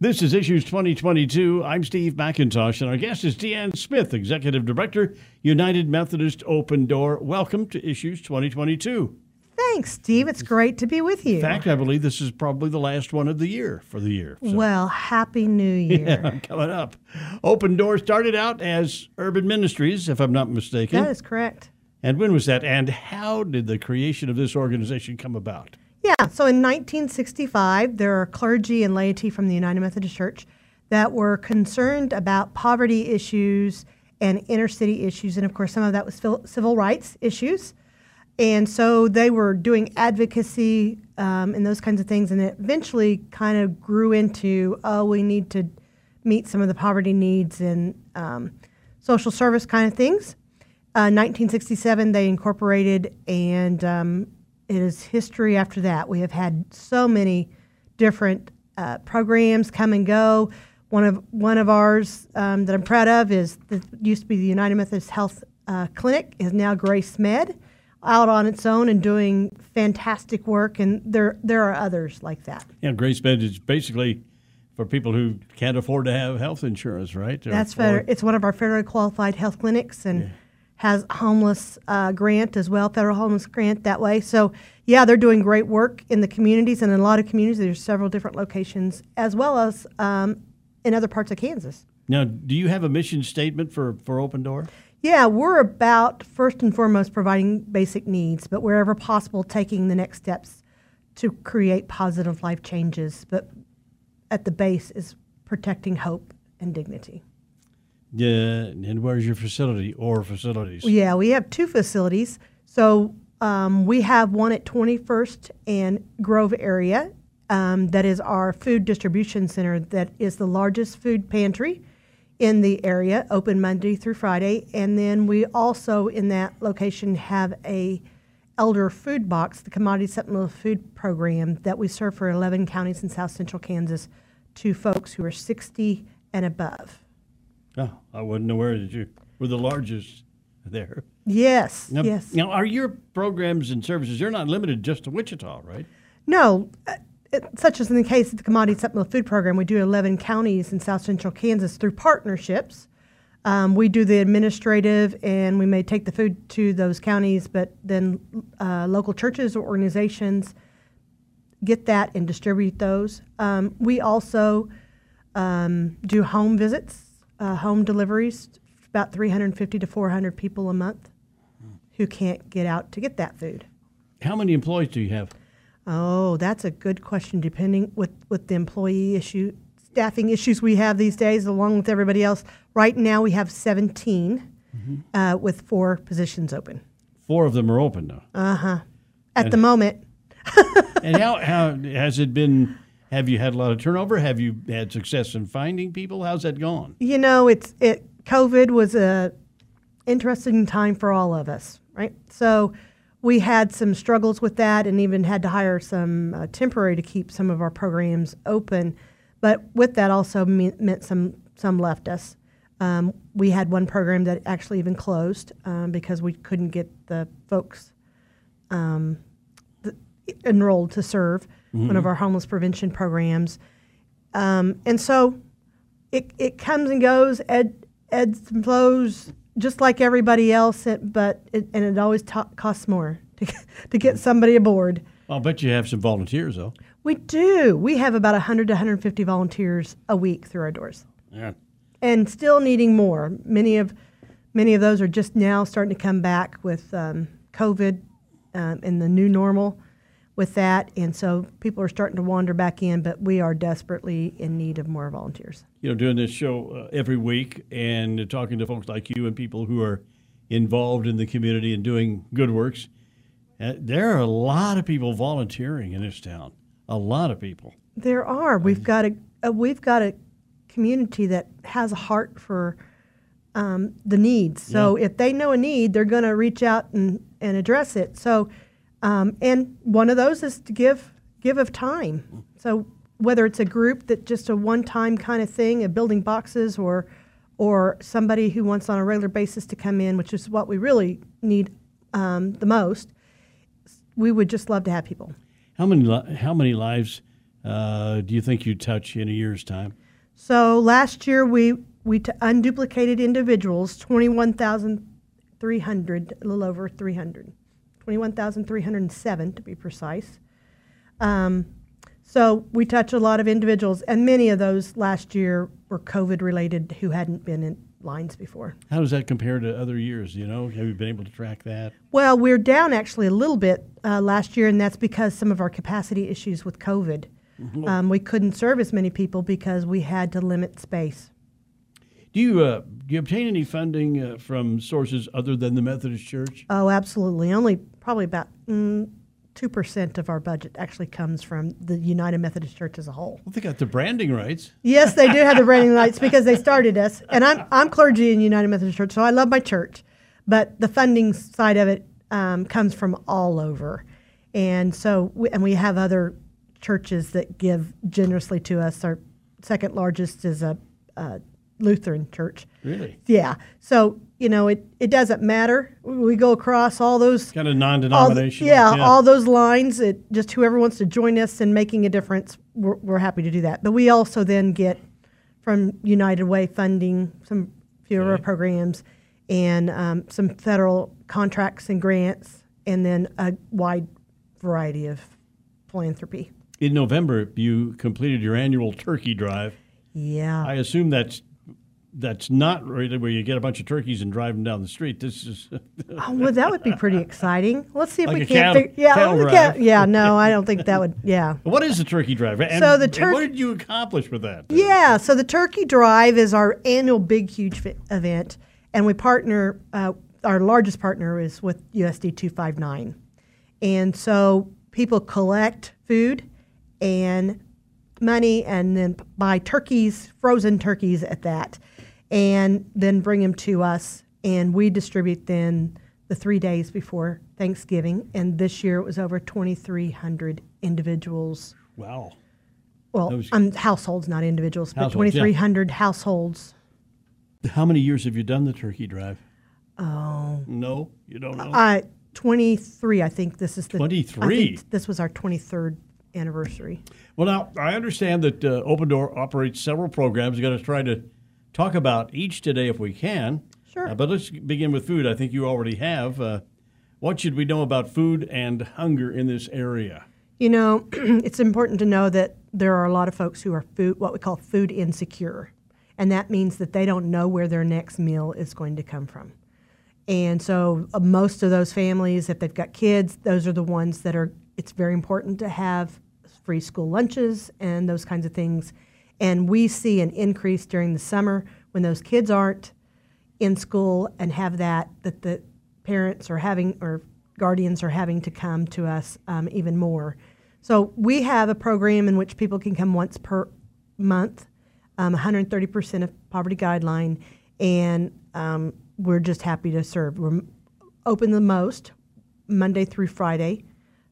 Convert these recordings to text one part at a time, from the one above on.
This is Issues 2022. I'm Steve McIntosh, and our guest is Deann Smith, Executive Director, United Methodist Open Door. Welcome to Issues 2022. Thanks, Steve. It's great to be with you. In fact, I believe this is probably the last one of the year for the year. So. Well, Happy New Year. Yeah, coming up. Open Door started out as Urban Ministries, if I'm not mistaken. That is correct. And when was that? And how did the creation of this organization come about? Yeah, so in 1965, there are clergy and laity from the United Methodist Church that were concerned about poverty issues and inner city issues. And of course, some of that was civil rights issues. And so they were doing advocacy um, and those kinds of things. And it eventually kind of grew into, oh, we need to meet some of the poverty needs and um, social service kind of things. Uh, 1967, they incorporated, and um, it is history after that. We have had so many different uh, programs come and go. One of one of ours um, that I'm proud of is that used to be the United Methodist Health uh, Clinic is now Grace Med, out on its own and doing fantastic work. And there there are others like that. Yeah, Grace Med is basically for people who can't afford to have health insurance, right? That's fair. It's one of our federally qualified health clinics and. Yeah has homeless uh, grant as well, federal homeless grant that way. So yeah, they're doing great work in the communities and in a lot of communities. There's several different locations as well as um, in other parts of Kansas. Now, do you have a mission statement for, for Open Door? Yeah, we're about first and foremost providing basic needs, but wherever possible, taking the next steps to create positive life changes. But at the base is protecting hope and dignity. Yeah, and where's your facility or facilities? Yeah, we have two facilities. So um, we have one at 21st and Grove area. Um, that is our food distribution center. That is the largest food pantry in the area, open Monday through Friday. And then we also in that location have a elder food box, the Commodity Supplemental Food Program that we serve for 11 counties in South Central Kansas to folks who are 60 and above. Oh, I wasn't aware that you were the largest there. Yes, now, yes. Now, are your programs and services, they're not limited just to Wichita, right? No. Uh, such as in the case of the Commodity Supplemental Food Program, we do 11 counties in south central Kansas through partnerships. Um, we do the administrative, and we may take the food to those counties, but then uh, local churches or organizations get that and distribute those. Um, we also um, do home visits uh, home deliveries, about 350 to 400 people a month who can't get out to get that food. How many employees do you have? Oh, that's a good question. Depending with with the employee issue, staffing issues we have these days, along with everybody else. Right now, we have 17 mm-hmm. uh, with four positions open. Four of them are open now. Uh huh. At and, the moment. and how how has it been? Have you had a lot of turnover? Have you had success in finding people? How's that gone? You know, it's it. COVID was a interesting time for all of us, right? So we had some struggles with that, and even had to hire some uh, temporary to keep some of our programs open. But with that, also meant some some left us. Um, we had one program that actually even closed um, because we couldn't get the folks um, enrolled to serve mm-hmm. one of our homeless prevention programs. Um, and so it, it comes and goes, ed, ebbs and flows, just like everybody else, but it, and it always t- costs more to, to get somebody aboard. I'll bet you have some volunteers, though. We do. We have about 100 to 150 volunteers a week through our doors. Yeah. And still needing more. Many of many of those are just now starting to come back with um, COVID um, and the new normal with that, and so people are starting to wander back in, but we are desperately in need of more volunteers. You know, doing this show uh, every week and talking to folks like you and people who are involved in the community and doing good works, uh, there are a lot of people volunteering in this town. A lot of people. There are. We've got a, a we've got a community that has a heart for um, the needs. So yeah. if they know a need, they're going to reach out and, and address it. So um, and one of those is to give give of time. So whether it's a group that just a one-time kind of thing, of building boxes, or or somebody who wants on a regular basis to come in, which is what we really need um, the most, we would just love to have people. How many how many lives uh, do you think you'd touch in a year's time? So last year we we t- unduplicated individuals, 21,300, a little over 300, 21,307 to be precise. Um, so we touch a lot of individuals, and many of those last year were COVID related who hadn't been in lines before. How does that compare to other years? You know, have you been able to track that? Well, we're down actually a little bit uh, last year, and that's because some of our capacity issues with COVID. Um, we couldn't serve as many people because we had to limit space. Do you uh, do you obtain any funding uh, from sources other than the Methodist Church? Oh, absolutely. Only probably about mm, two percent of our budget actually comes from the United Methodist Church as a whole. Well, they got the branding rights. Yes, they do have the branding rights because they started us, and I'm I'm clergy in United Methodist Church, so I love my church, but the funding side of it um, comes from all over, and so we, and we have other churches that give generously to us. Our second largest is a, a Lutheran church. Really, Yeah. So, you know, it, it doesn't matter. We go across all those kind of non-denominational. yeah, all those lines. It just whoever wants to join us in making a difference, we're, we're happy to do that. But we also then get from United Way funding some few of our Okay. programs and um, some federal contracts and grants, and then a wide variety of philanthropy. In November, you completed your annual turkey drive. Yeah. I assume that's that's not really where you get a bunch of turkeys and drive them down the street. This is Oh, well, that would be pretty exciting. Let's see if Like we can't. cattle- yeah, cattle can't- yeah. No, I don't think that would. Yeah. what is the turkey drive? And, So the tur- what did you accomplish with that? Yeah, so the Turkey Drive is our annual big, huge event, and we partner. Uh, our largest partner is with USD two five nine, and so people collect food and money, and then buy turkeys, frozen turkeys at that, and then bring them to us, and we distribute then the three days before Thanksgiving, and this year it was over twenty three hundred individuals Wow. well, Those- um, households, not individuals, but Households, yeah. 2,300 households. How many years have you done the turkey drive? Oh, No, you don't know. uh, 23. I think this is the 23? Think this was our 23rd anniversary. Well, now I understand that uh, Open Door operates several programs. We're going to try to talk about each today if we can. Sure. Uh, but let's begin with food. I think you already have. Uh, what should we know about food and hunger in this area? You know, it's important to know that there are a lot of folks who are food, what we call food insecure, and that means that they don't know where their next meal is going to come from. And so, uh, most of those families, if they've got kids, those are the ones that are. It's very important to have free school lunches and those kinds of things. And we see an increase during the summer when those kids aren't in school and have that that the parents are having or guardians are having to come to us um, even more. So we have a program in which people can come once per month, um, 130% of poverty guideline, and um, we're just happy to serve. We're open the most Monday through Friday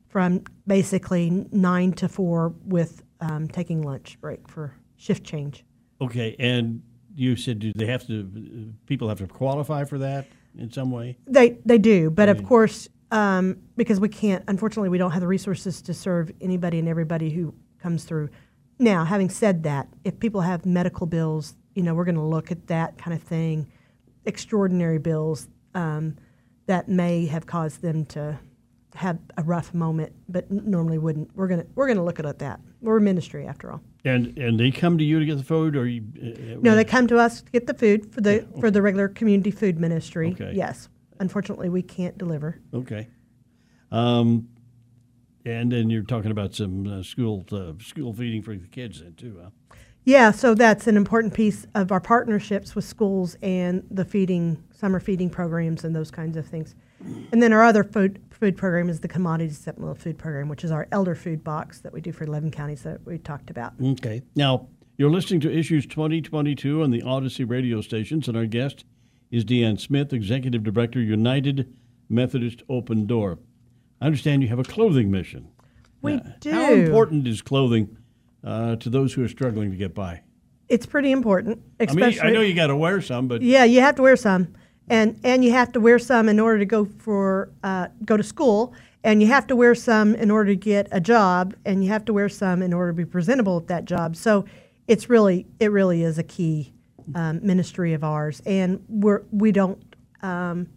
from basically nine to four with um, taking lunch break for shift change. Okay, and you said do they have to? People have to qualify for that in some way. They they do, but of course, um, because we can't, unfortunately, we don't have the resources to serve anybody and everybody who comes through. Now, having said that, if people have medical bills, you know, we're going to look at that kind of thing, extraordinary bills um, that may have caused them to have a rough moment, but normally wouldn't. We're gonna we're gonna look at that. We're a ministry after all. And and they come to you to get the food, or you? Uh, No, they come to us to get the food for the for the regular community food ministry. Okay. Yes, unfortunately, we can't deliver. Okay. Um, and then you're talking about some uh, school uh, school feeding for the kids then too. Huh? Yeah, so that's an important piece of our partnerships with schools and the feeding, summer feeding programs and those kinds of things. And then our other food food program is the Commodity Supplemental Food Program, which is our elder food box that we do for 11 counties that we talked about. Okay. Now you're listening to Issues 2022 on the Audacy radio stations, and our guest is Deann Smith, Executive Director, United Methodist Open Door. I understand you have a clothing mission. We Uh, do. How important is clothing uh, to those who are struggling to get by? It's pretty important, I mean, I know you got to wear some, but Yeah, you have to wear some, and and you have to wear some in order to go for uh, go to school, and you have to wear some in order to get a job, and you have to wear some in order to be presentable at that job. So it's really it really is a key um, ministry of ours, and we're we don't um,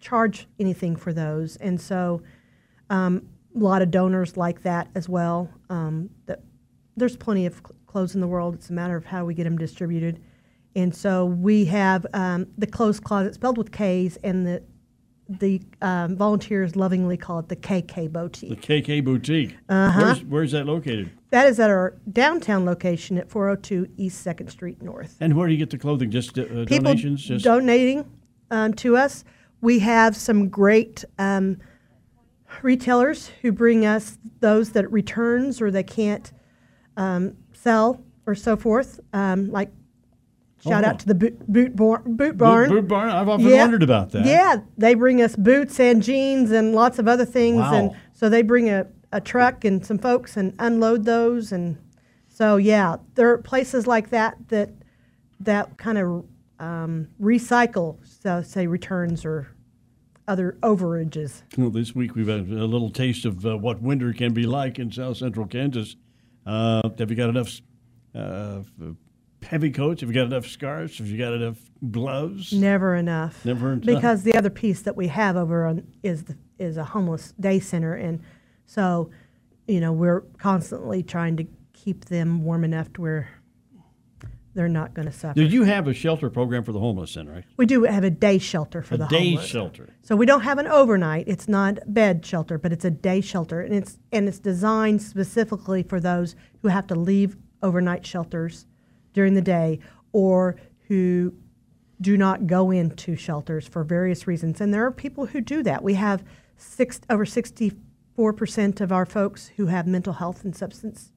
charge anything for those, and so um, a lot of donors like that as well. Um, that there's plenty of cl- clothes in the world. It's a matter of how we get them distributed, and so we have um, the clothes closet spelled with K's, and the the um, volunteers lovingly call it the KK Boutique. The. KK Boutique. Uh-huh. Where's, where's that located? That is at our downtown location at 402 East Second Street North. And where do you get the clothing? Just uh, People donations? Just donating um, to us. We have some great um, retailers who bring us those that returns or they can't um, sell or so forth. Um, like shout Oh. out to the boot, boot, bar- boot Boot- barn. Boot Barn. I've often Yeah. wondered about that. Yeah, they bring us boots and jeans and lots of other things, Wow. and so they bring a, a truck and some folks and unload those, and so yeah, there are places like that that that kind of um, recycle, so say returns or other overages. Well, this week we've had a little taste of uh, what winter can be like in South Central Kansas. Uh, have you got enough uh, heavy coats? Have you got enough scarves? Have you got enough gloves? Never enough. Never enough. Because the other piece that we have over on is the, is a homeless day center, and so you know we're constantly trying to keep them warm enough to where they're not going to suffer. Do you have a shelter program for the homeless then, right? We do have a day shelter for a the day homeless. shelter. So we don't have an overnight. It's not bed shelter, but it's a day shelter, and it's and it's designed specifically for those who have to leave overnight shelters during the day or who do not go into shelters for various reasons. And there are people who do that. We have six over sixty four percent of our folks who have mental health and substance,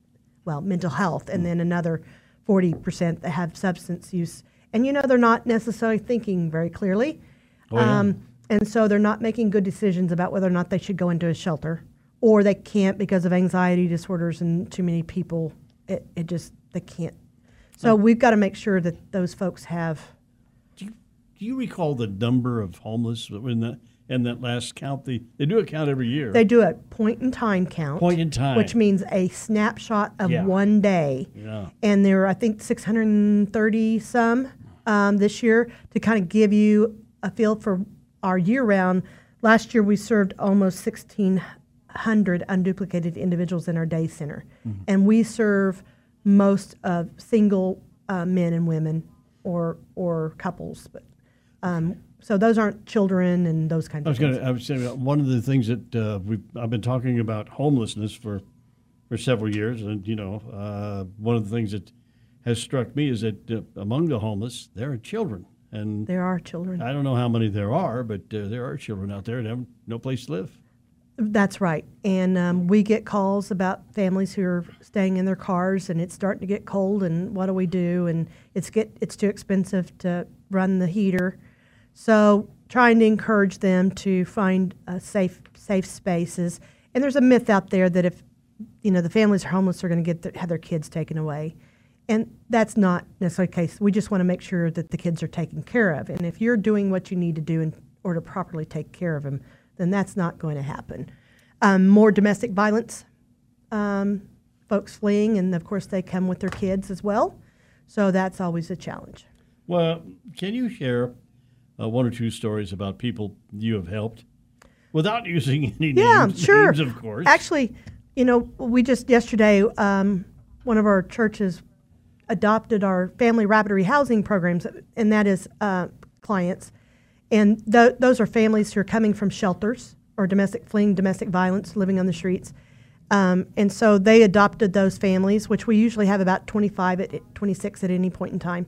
well, mental health, and then another forty percent that have substance use. And you know they're not necessarily thinking very clearly. Oh, yeah. Um, and so they're not making good decisions about whether or not they should go into a shelter, or they can't because of anxiety disorders and too many people. It, it just they can't. So we've got to make sure that those folks have. Do you, do you recall the number of homeless in that in that last count? They they do a count every year. They do a point in time count. Point in time. Which means a snapshot of Yeah. one day. Yeah. And there are, I think, 630 some um, this year to kind of give you a feel for our year round. Last year, we served almost 1,600 unduplicated individuals in our day center. Mm-hmm. And we serve most of single uh, men and women or, or couples. But, um, so those aren't children and those kinds of things. I was going to. I was saying uh, one of the things that uh, we I've been talking about homelessness for for several years, and you know, uh, one of the things that has struck me is that uh, among the homeless there are children, and There are children. I don't know how many there are, but uh, there are children out there that have no place to live. That's right. And um, we get calls about families who are staying in their cars and it's starting to get cold and what do we do? And it's get it's too expensive to run the heater. So trying to encourage them to find uh, safe safe spaces. And there's a myth out there that if you know the families are homeless, they're going to get their, have their kids taken away. And that's not necessarily the case. We just want to make sure that the kids are taken care of. And if you're doing what you need to do in order to properly take care of them, then that's not going to happen. Um, more domestic violence, um, folks fleeing, and of course they come with their kids as well. So that's always a challenge. Well, can you share uh, one or two stories about people you have helped without using any Yeah, names, sure. names, of course? Actually, you know, we just yesterday, um, one of our churches adopted our family rapid rehousing programs, and that is uh, clients. And th- those are families who are coming from shelters or domestic fleeing domestic violence, living on the streets. Um, and so they adopted those families, which we usually have about 25 at 26 at any point in time.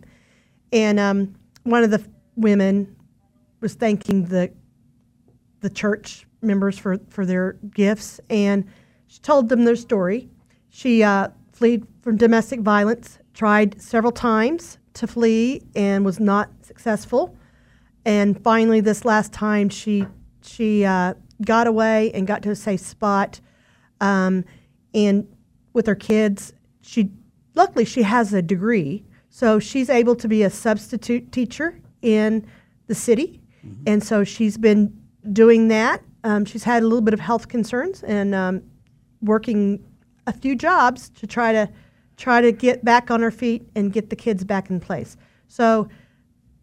And um, one of the f- women was thanking the the church members for, for their gifts, and she told them their story. She uh, fled from domestic violence, tried several times to flee, and was not successful. And finally, this last time, she she uh, got away and got to a safe spot, um, and with her kids, she luckily she has a degree, so she's able to be a substitute teacher in the city, and so she's been doing that. Um, she's had a little bit of health concerns and um, working a few jobs to try to try to get back on her feet and get the kids back in place. So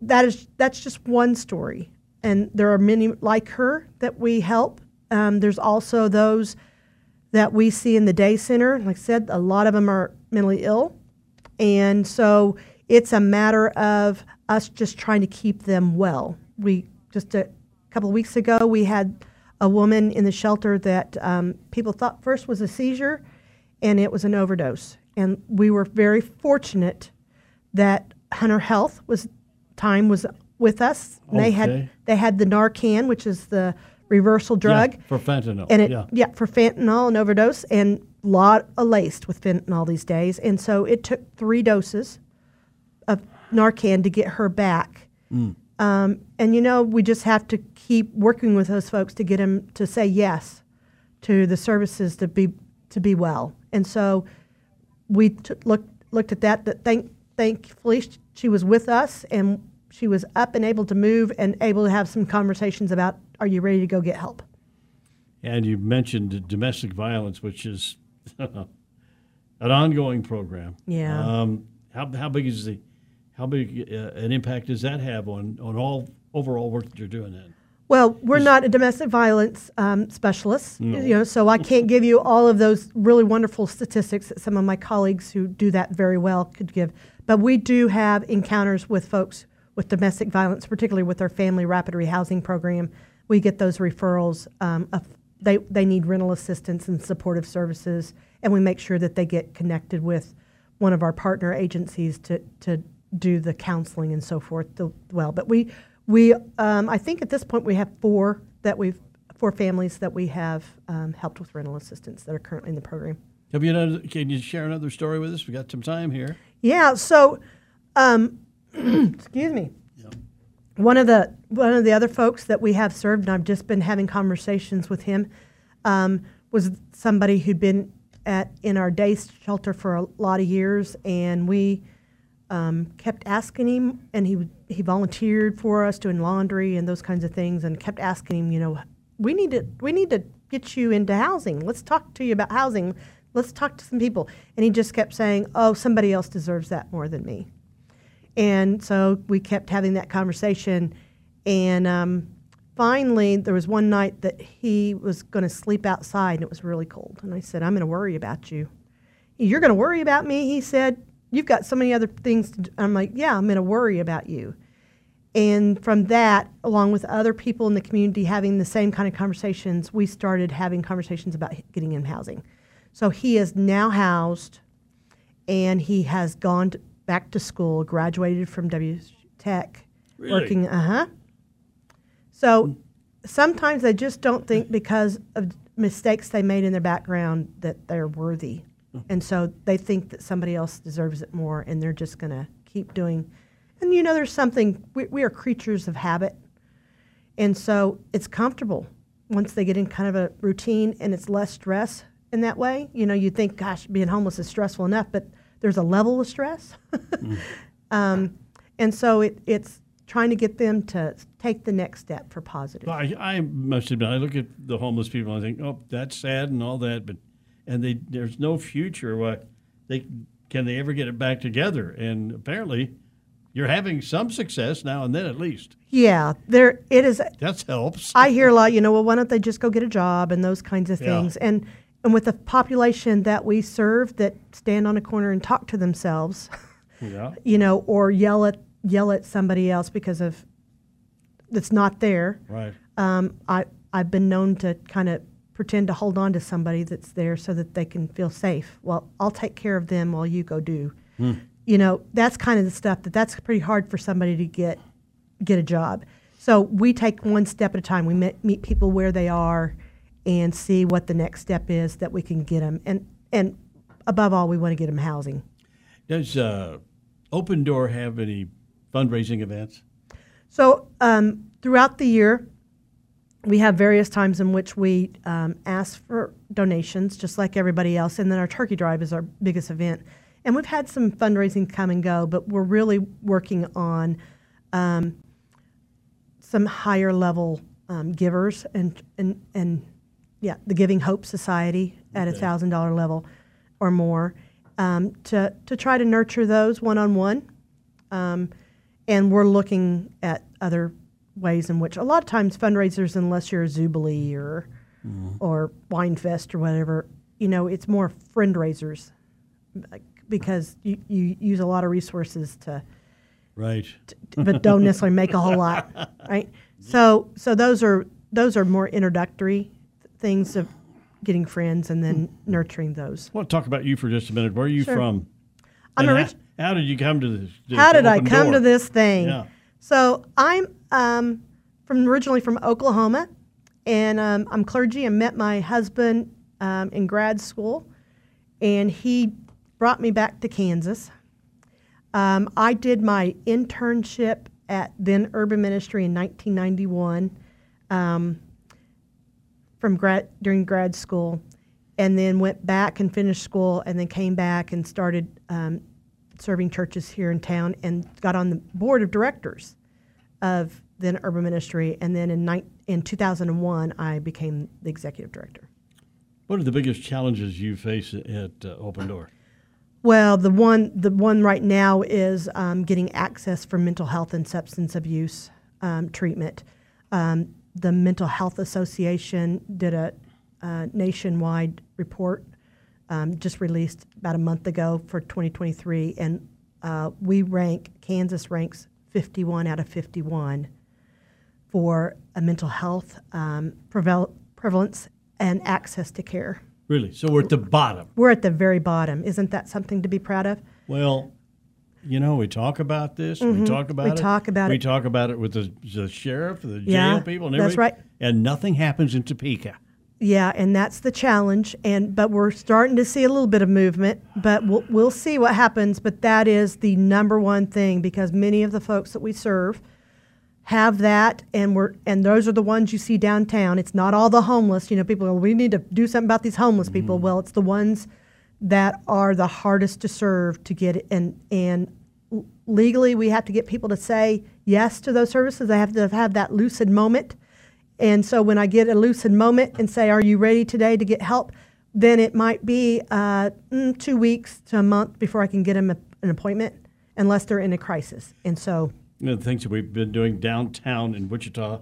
that is that's just one story, and there are many like her that we help. Um, there's also those that we see in the day center. Like I said, a lot of them are mentally ill, and so it's a matter of us just trying to keep them well. We just a couple of weeks ago we had a woman in the shelter that um, people thought first was a seizure, and it was an overdose. And we were very fortunate that Hunter Health was time was with us. And They had they had the Narcan, which is the reversal drug, Yeah, for fentanyl. and it yeah. for fentanyl and overdose, and lot laced with fentanyl these days. And so it took three doses of Narcan to get her back. Mm. Um, and you know, we just have to keep working with those folks to get them to say yes to the services to be to be well. And so we t- looked looked at that. That thank thankfully she was with us and she was up and able to move and able to have some conversations about are you ready to go get help. And you mentioned domestic violence, which is an ongoing program. Yeah. Um, how, how big is the how big uh, an impact does that have on, on all overall work that you're doing then? Well, we're not a domestic violence um, specialist, No. you know, so I can't give you all of those really wonderful statistics that some of my colleagues who do that very well could give. But we do have encounters with folks with domestic violence, particularly with our family rapid rehousing program. We get those referrals. Um, of, they they need rental assistance and supportive services, and we make sure that they get connected with one of our partner agencies to to do the counseling and so forth. Well, but we we um, I think at this point we have four that we've four families that we have um, helped with rental assistance that are currently in the program. Have you another, can you share another story with us? We got some time here. Yeah. So, um, excuse me. Yeah. One of the one of the other folks that we have served, and I've just been having conversations with him, um, was somebody who'd been at in our day shelter for a lot of years, and we um, kept asking him, and he he volunteered for us doing laundry and those kinds of things, and kept asking him, you know, we need to we need to get you into housing. Let's talk to you about housing. Let's talk to some people. And he just kept saying, oh, somebody else deserves that more than me. And so we kept having that conversation. And um, finally, there was one night that he was going to sleep outside and it was really cold. And I said, I'm going to worry about you. You're going to worry about me? He said, You've got so many other things to do. I'm like, Yeah, I'm going to worry about you. And from that, along with other people in the community having the same kind of conversations, we started having conversations about getting him housing. So he is now housed and he has gone to, back to school, graduated from W Tech, Really? working. Uh huh. So sometimes they just don't think because of mistakes they made in their background that they're worthy, and so they think that somebody else deserves it more, and they're just going to keep doing. And you know, there's something. We, we are creatures of habit, and so it's comfortable once they get in kind of a routine, and it's less stress in that way. You know, you think, gosh, being homeless is stressful enough, but there's a level of stress. um, and so it, it's trying to get them to take the next step for positive. Well, I, I must admit, I look at the homeless people and I think, oh, that's sad and all that, but and they there's no future. What they can they ever get it back together? And apparently, you're having some success now and then at least. Yeah, there it is. That helps. I hear a lot, you know, well, why don't they just go get a job and those kinds of Yeah. things. And and with the population that we serve that stand on a corner and talk to themselves, yeah. you know, or yell at yell at somebody else because of that's not there. Right. Um, I I've been known to kind of pretend to hold on to somebody that's there so that they can feel safe. Well, I'll take care of them while you go do. You know, that's kind of the stuff that that's pretty hard for somebody to get get a job. So we take one step at a time. We meet, meet people where they are and see what the next step is that we can get them. And and above all, we want to get them housing. Does uh, Open Door have any fundraising events? So um, throughout the year, we have various times in which we um, ask for donations, just like everybody else, and then our turkey drive is our biggest event. And we've had some fundraising come and go, but we're really working on um, some higher level um, givers and and and yeah, the Giving Hope Society at a thousand dollar level or more um, to to try to nurture those one on one. And we're looking at other ways in which a lot of times fundraisers, unless you're a ZooBilee or or Wine Fest or whatever, you know, it's more friend raisers because you, you use a lot of resources to Right. but don't necessarily make a whole lot, right? So, so those are those are more introductory things of getting friends and then nurturing those. I want to talk about you for just a minute. Where are you Sure. from? I'm And orig- how, how did you come to this? this How did I come door? to this thing? Yeah. So I'm um, from originally from Oklahoma, and um, I'm clergy. I met my husband um, in grad school, and he brought me back to Kansas. Um, I did my internship at then Urban Ministry in 1991 um, from grad during grad school, and then went back and finished school, and then came back and started um, serving churches here in town, and got on the board of directors of then Urban Ministry, and then in nine in 2001 I became the executive director. What are the biggest challenges you face at uh, Open Door? Well, the one the one right now is um, getting access for mental health and substance abuse um, treatment. Um, the Mental Health Association did a, uh nationwide report um, just released about a month ago for 2023, and uh, we rank Kansas ranks 51 out of 51 for a mental health um, preval- prevalence and access to care. Really? So we're at the bottom. We're at the very bottom. Isn't that something to be proud of? Well, you know, we talk about this. We mm-hmm. talk about it. We it. talk about it. we it. talk about it with the, the sheriff, the jail Yeah, people, and that's right. And nothing happens in Topeka. Yeah, and that's the challenge. And but we're starting to see a little bit of movement. But we'll we'll see what happens. But that is the number one thing because many of the folks that we serve have that, and we're and those are the ones you see downtown. It's not all the homeless. You know, people go, we need to do something about these homeless people. Mm-hmm. Well, it's the ones that are the hardest to serve to get and and legally we have to get people to say yes to those services. They have to have that lucid moment. And so when I get a lucid moment and say, "Are you ready today to get help?" then it might be uh, mm, two weeks to a month before I can get them a, an appointment, unless they're in a crisis. And so, You know, the things that we've been doing downtown in Wichita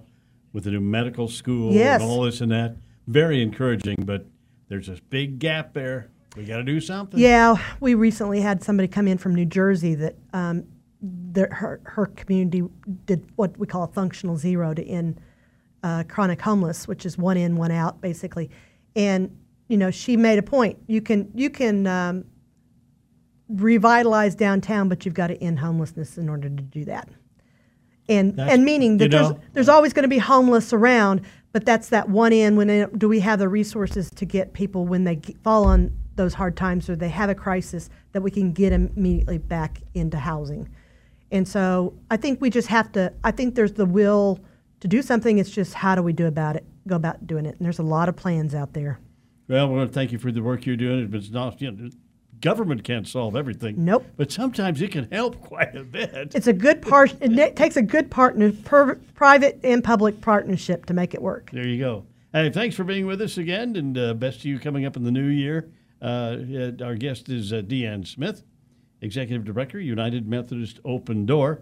with the new medical school Yes. and all this and that, very encouraging. But there's this big gap there. We got to do something. yeah, we recently had somebody come in from New Jersey that um, their, her her community did what we call a functional zero to end uh, chronic homeless, which is one in, one out, basically. And you know, she made a point. You can you can um, revitalize downtown, but you've got to end homelessness in order to do that. And That's- and meaning that there's know- there's always going to be homeless around, but that's that one in. When it, do we have the resources to get people when they fall on those hard times or they have a crisis that we can get immediately back into housing? And so I think we just have to. I think there's the will to do something. It's just how do we do about it? Go about doing it. And there's a lot of plans out there. Well, we want to thank you for the work you're doing. It's not, you know, government can't solve everything. Nope. But sometimes it can help quite a bit. It's a good part. It takes a good partner, per, private and public partnership to make it work. There you go. Hey, thanks for being with us again, and uh, best to you coming up in the new year. Uh, our guest is uh, Deann Smith, Executive Director, United Methodist Open Door.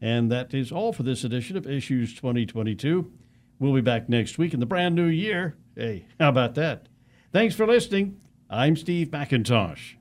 And that is all for this edition of Issues 2022. We'll be back next week in the brand new year. Hey, how about that? Thanks for listening. I'm Steve McIntosh.